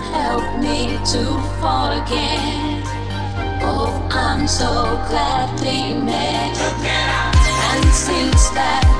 help me to fall again. Oh, I'm so glad we met. And since that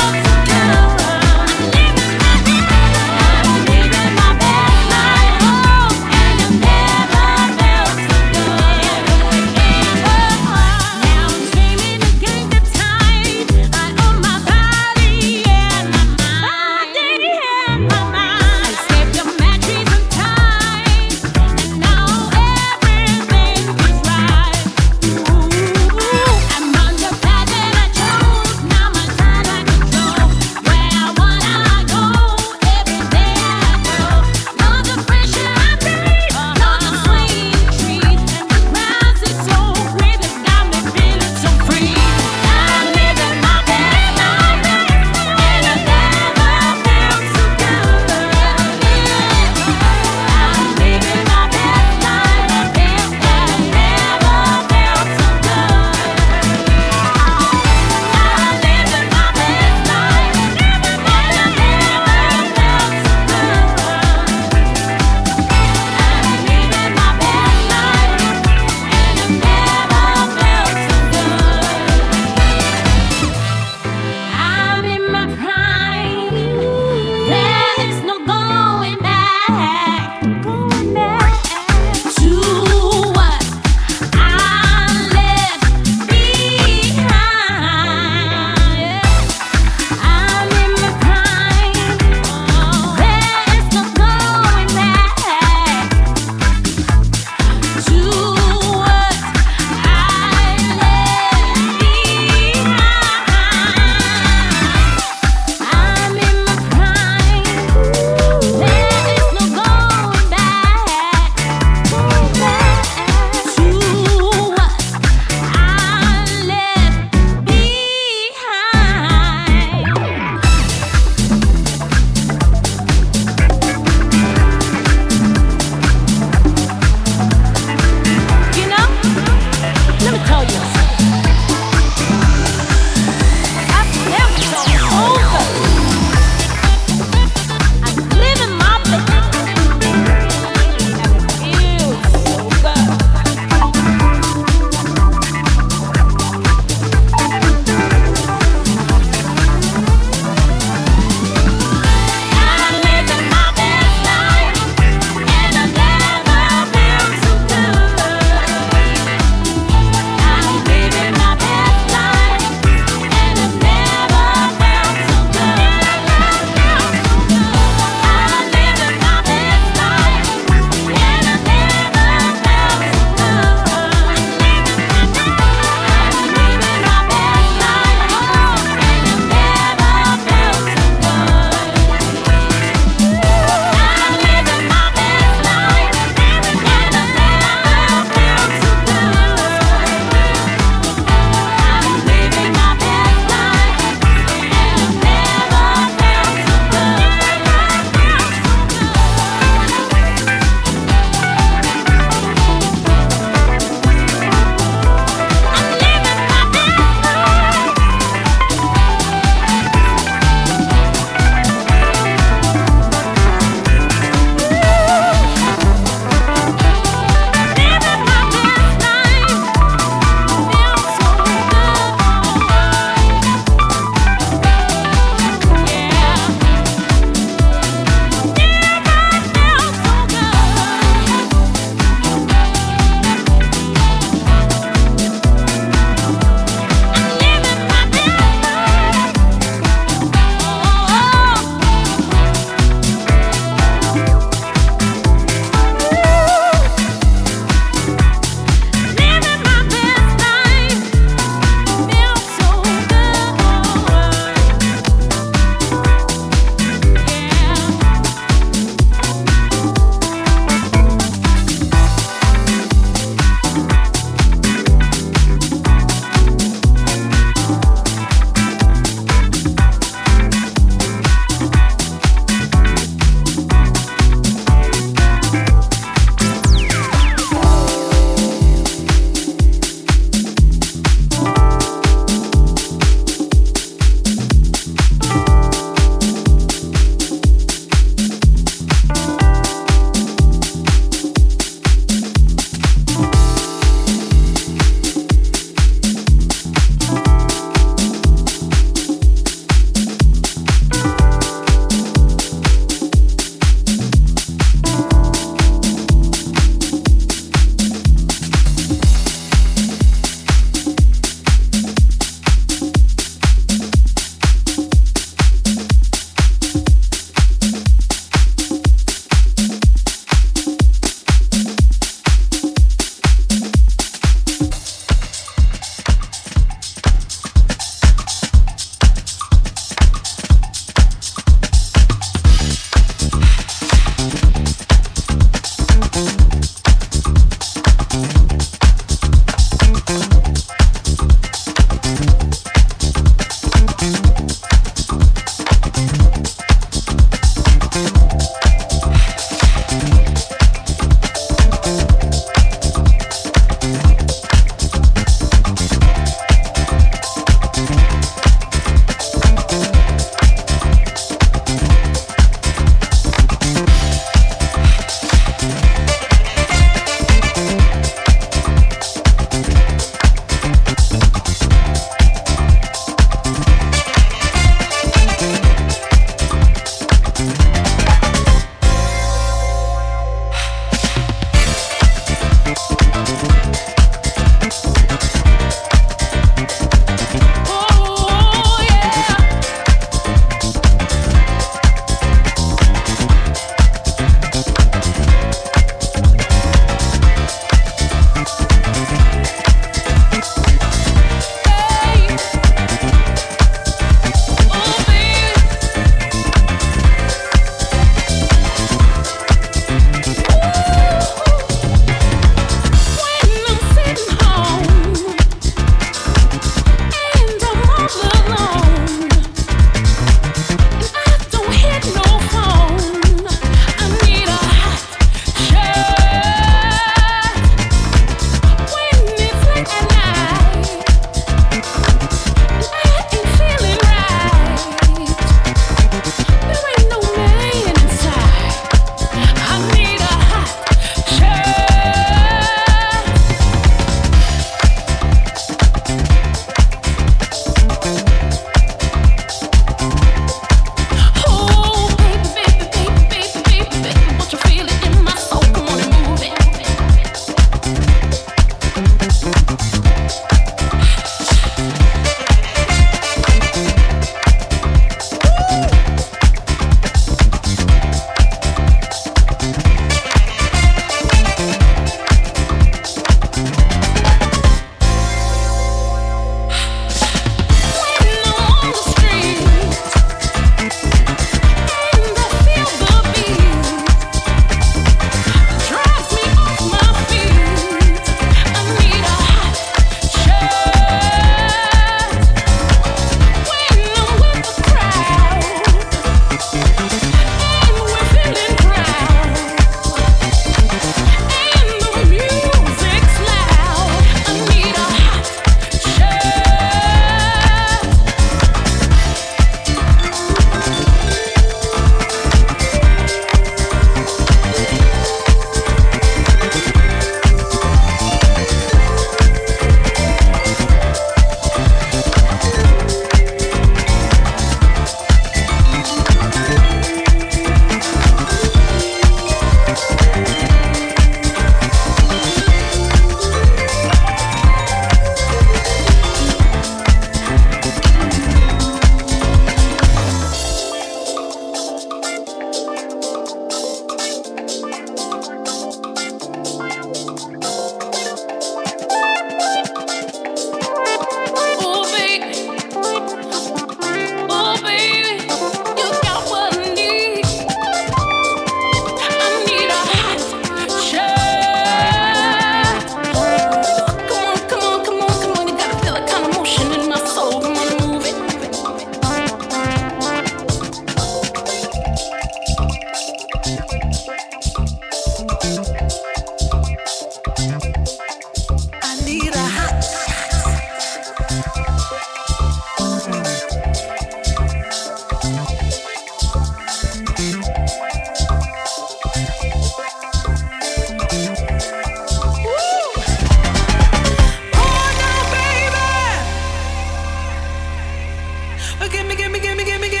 Gimme, gimme, gimme, gimme, gimme.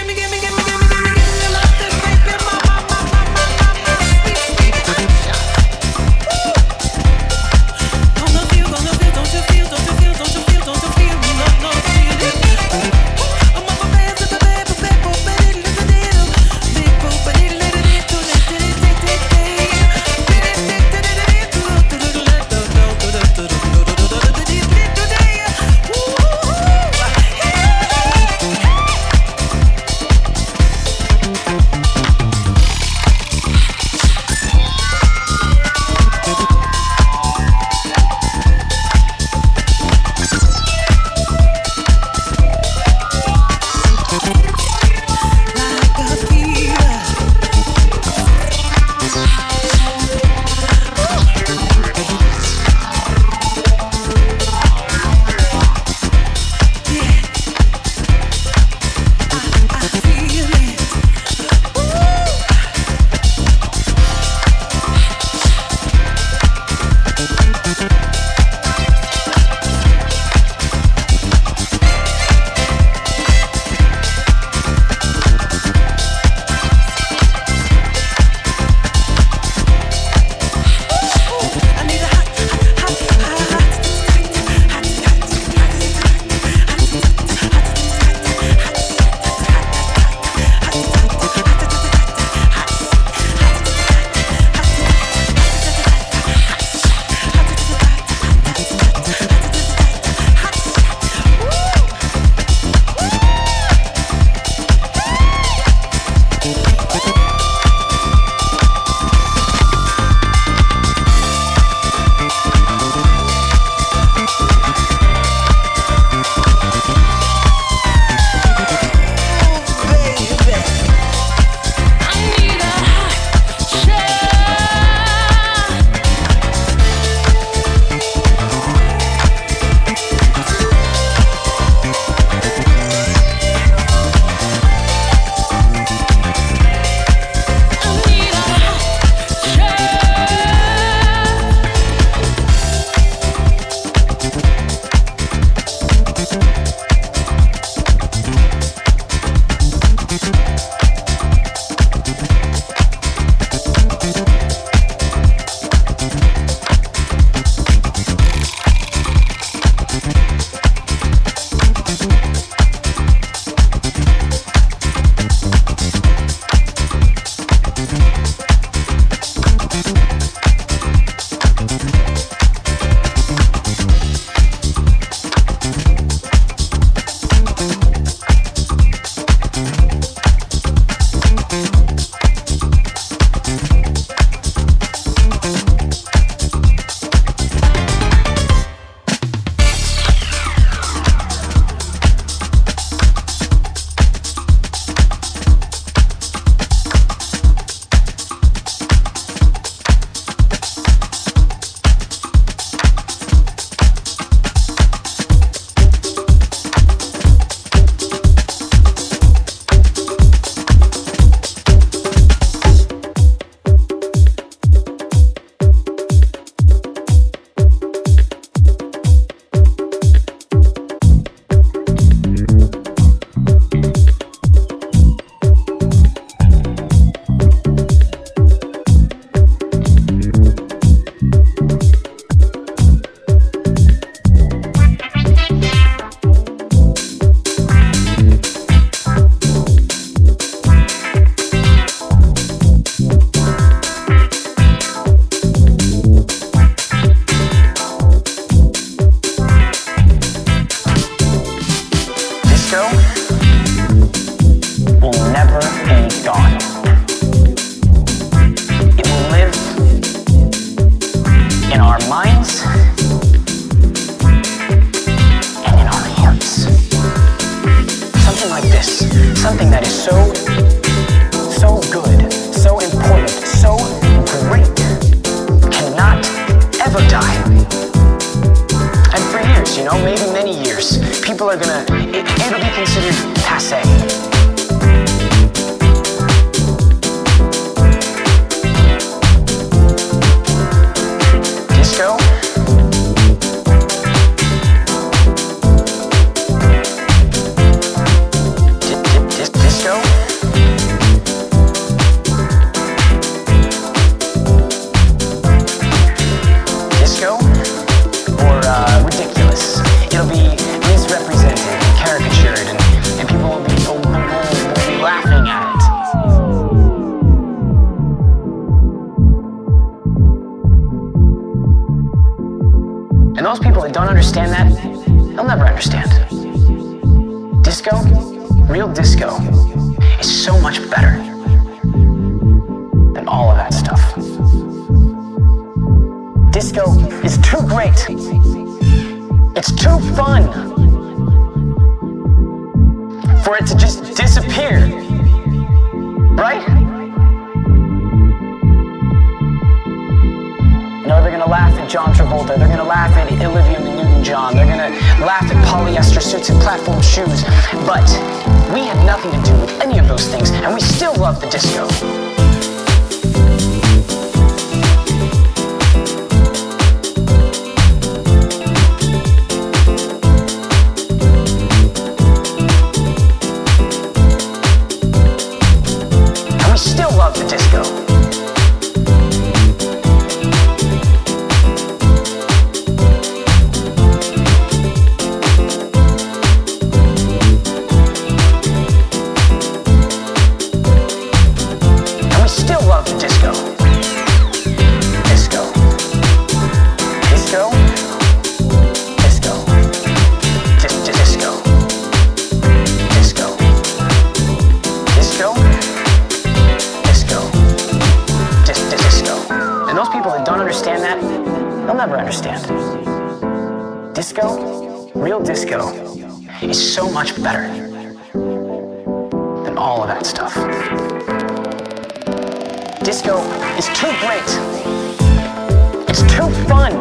disco, real disco, is so much better than all of that stuff. Disco is too great. It's too fun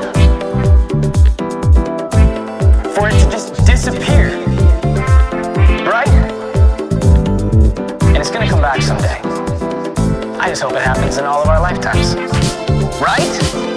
for it to just disappear. Right? And it's gonna come back someday. I just hope it happens in all of our lifetimes. Right?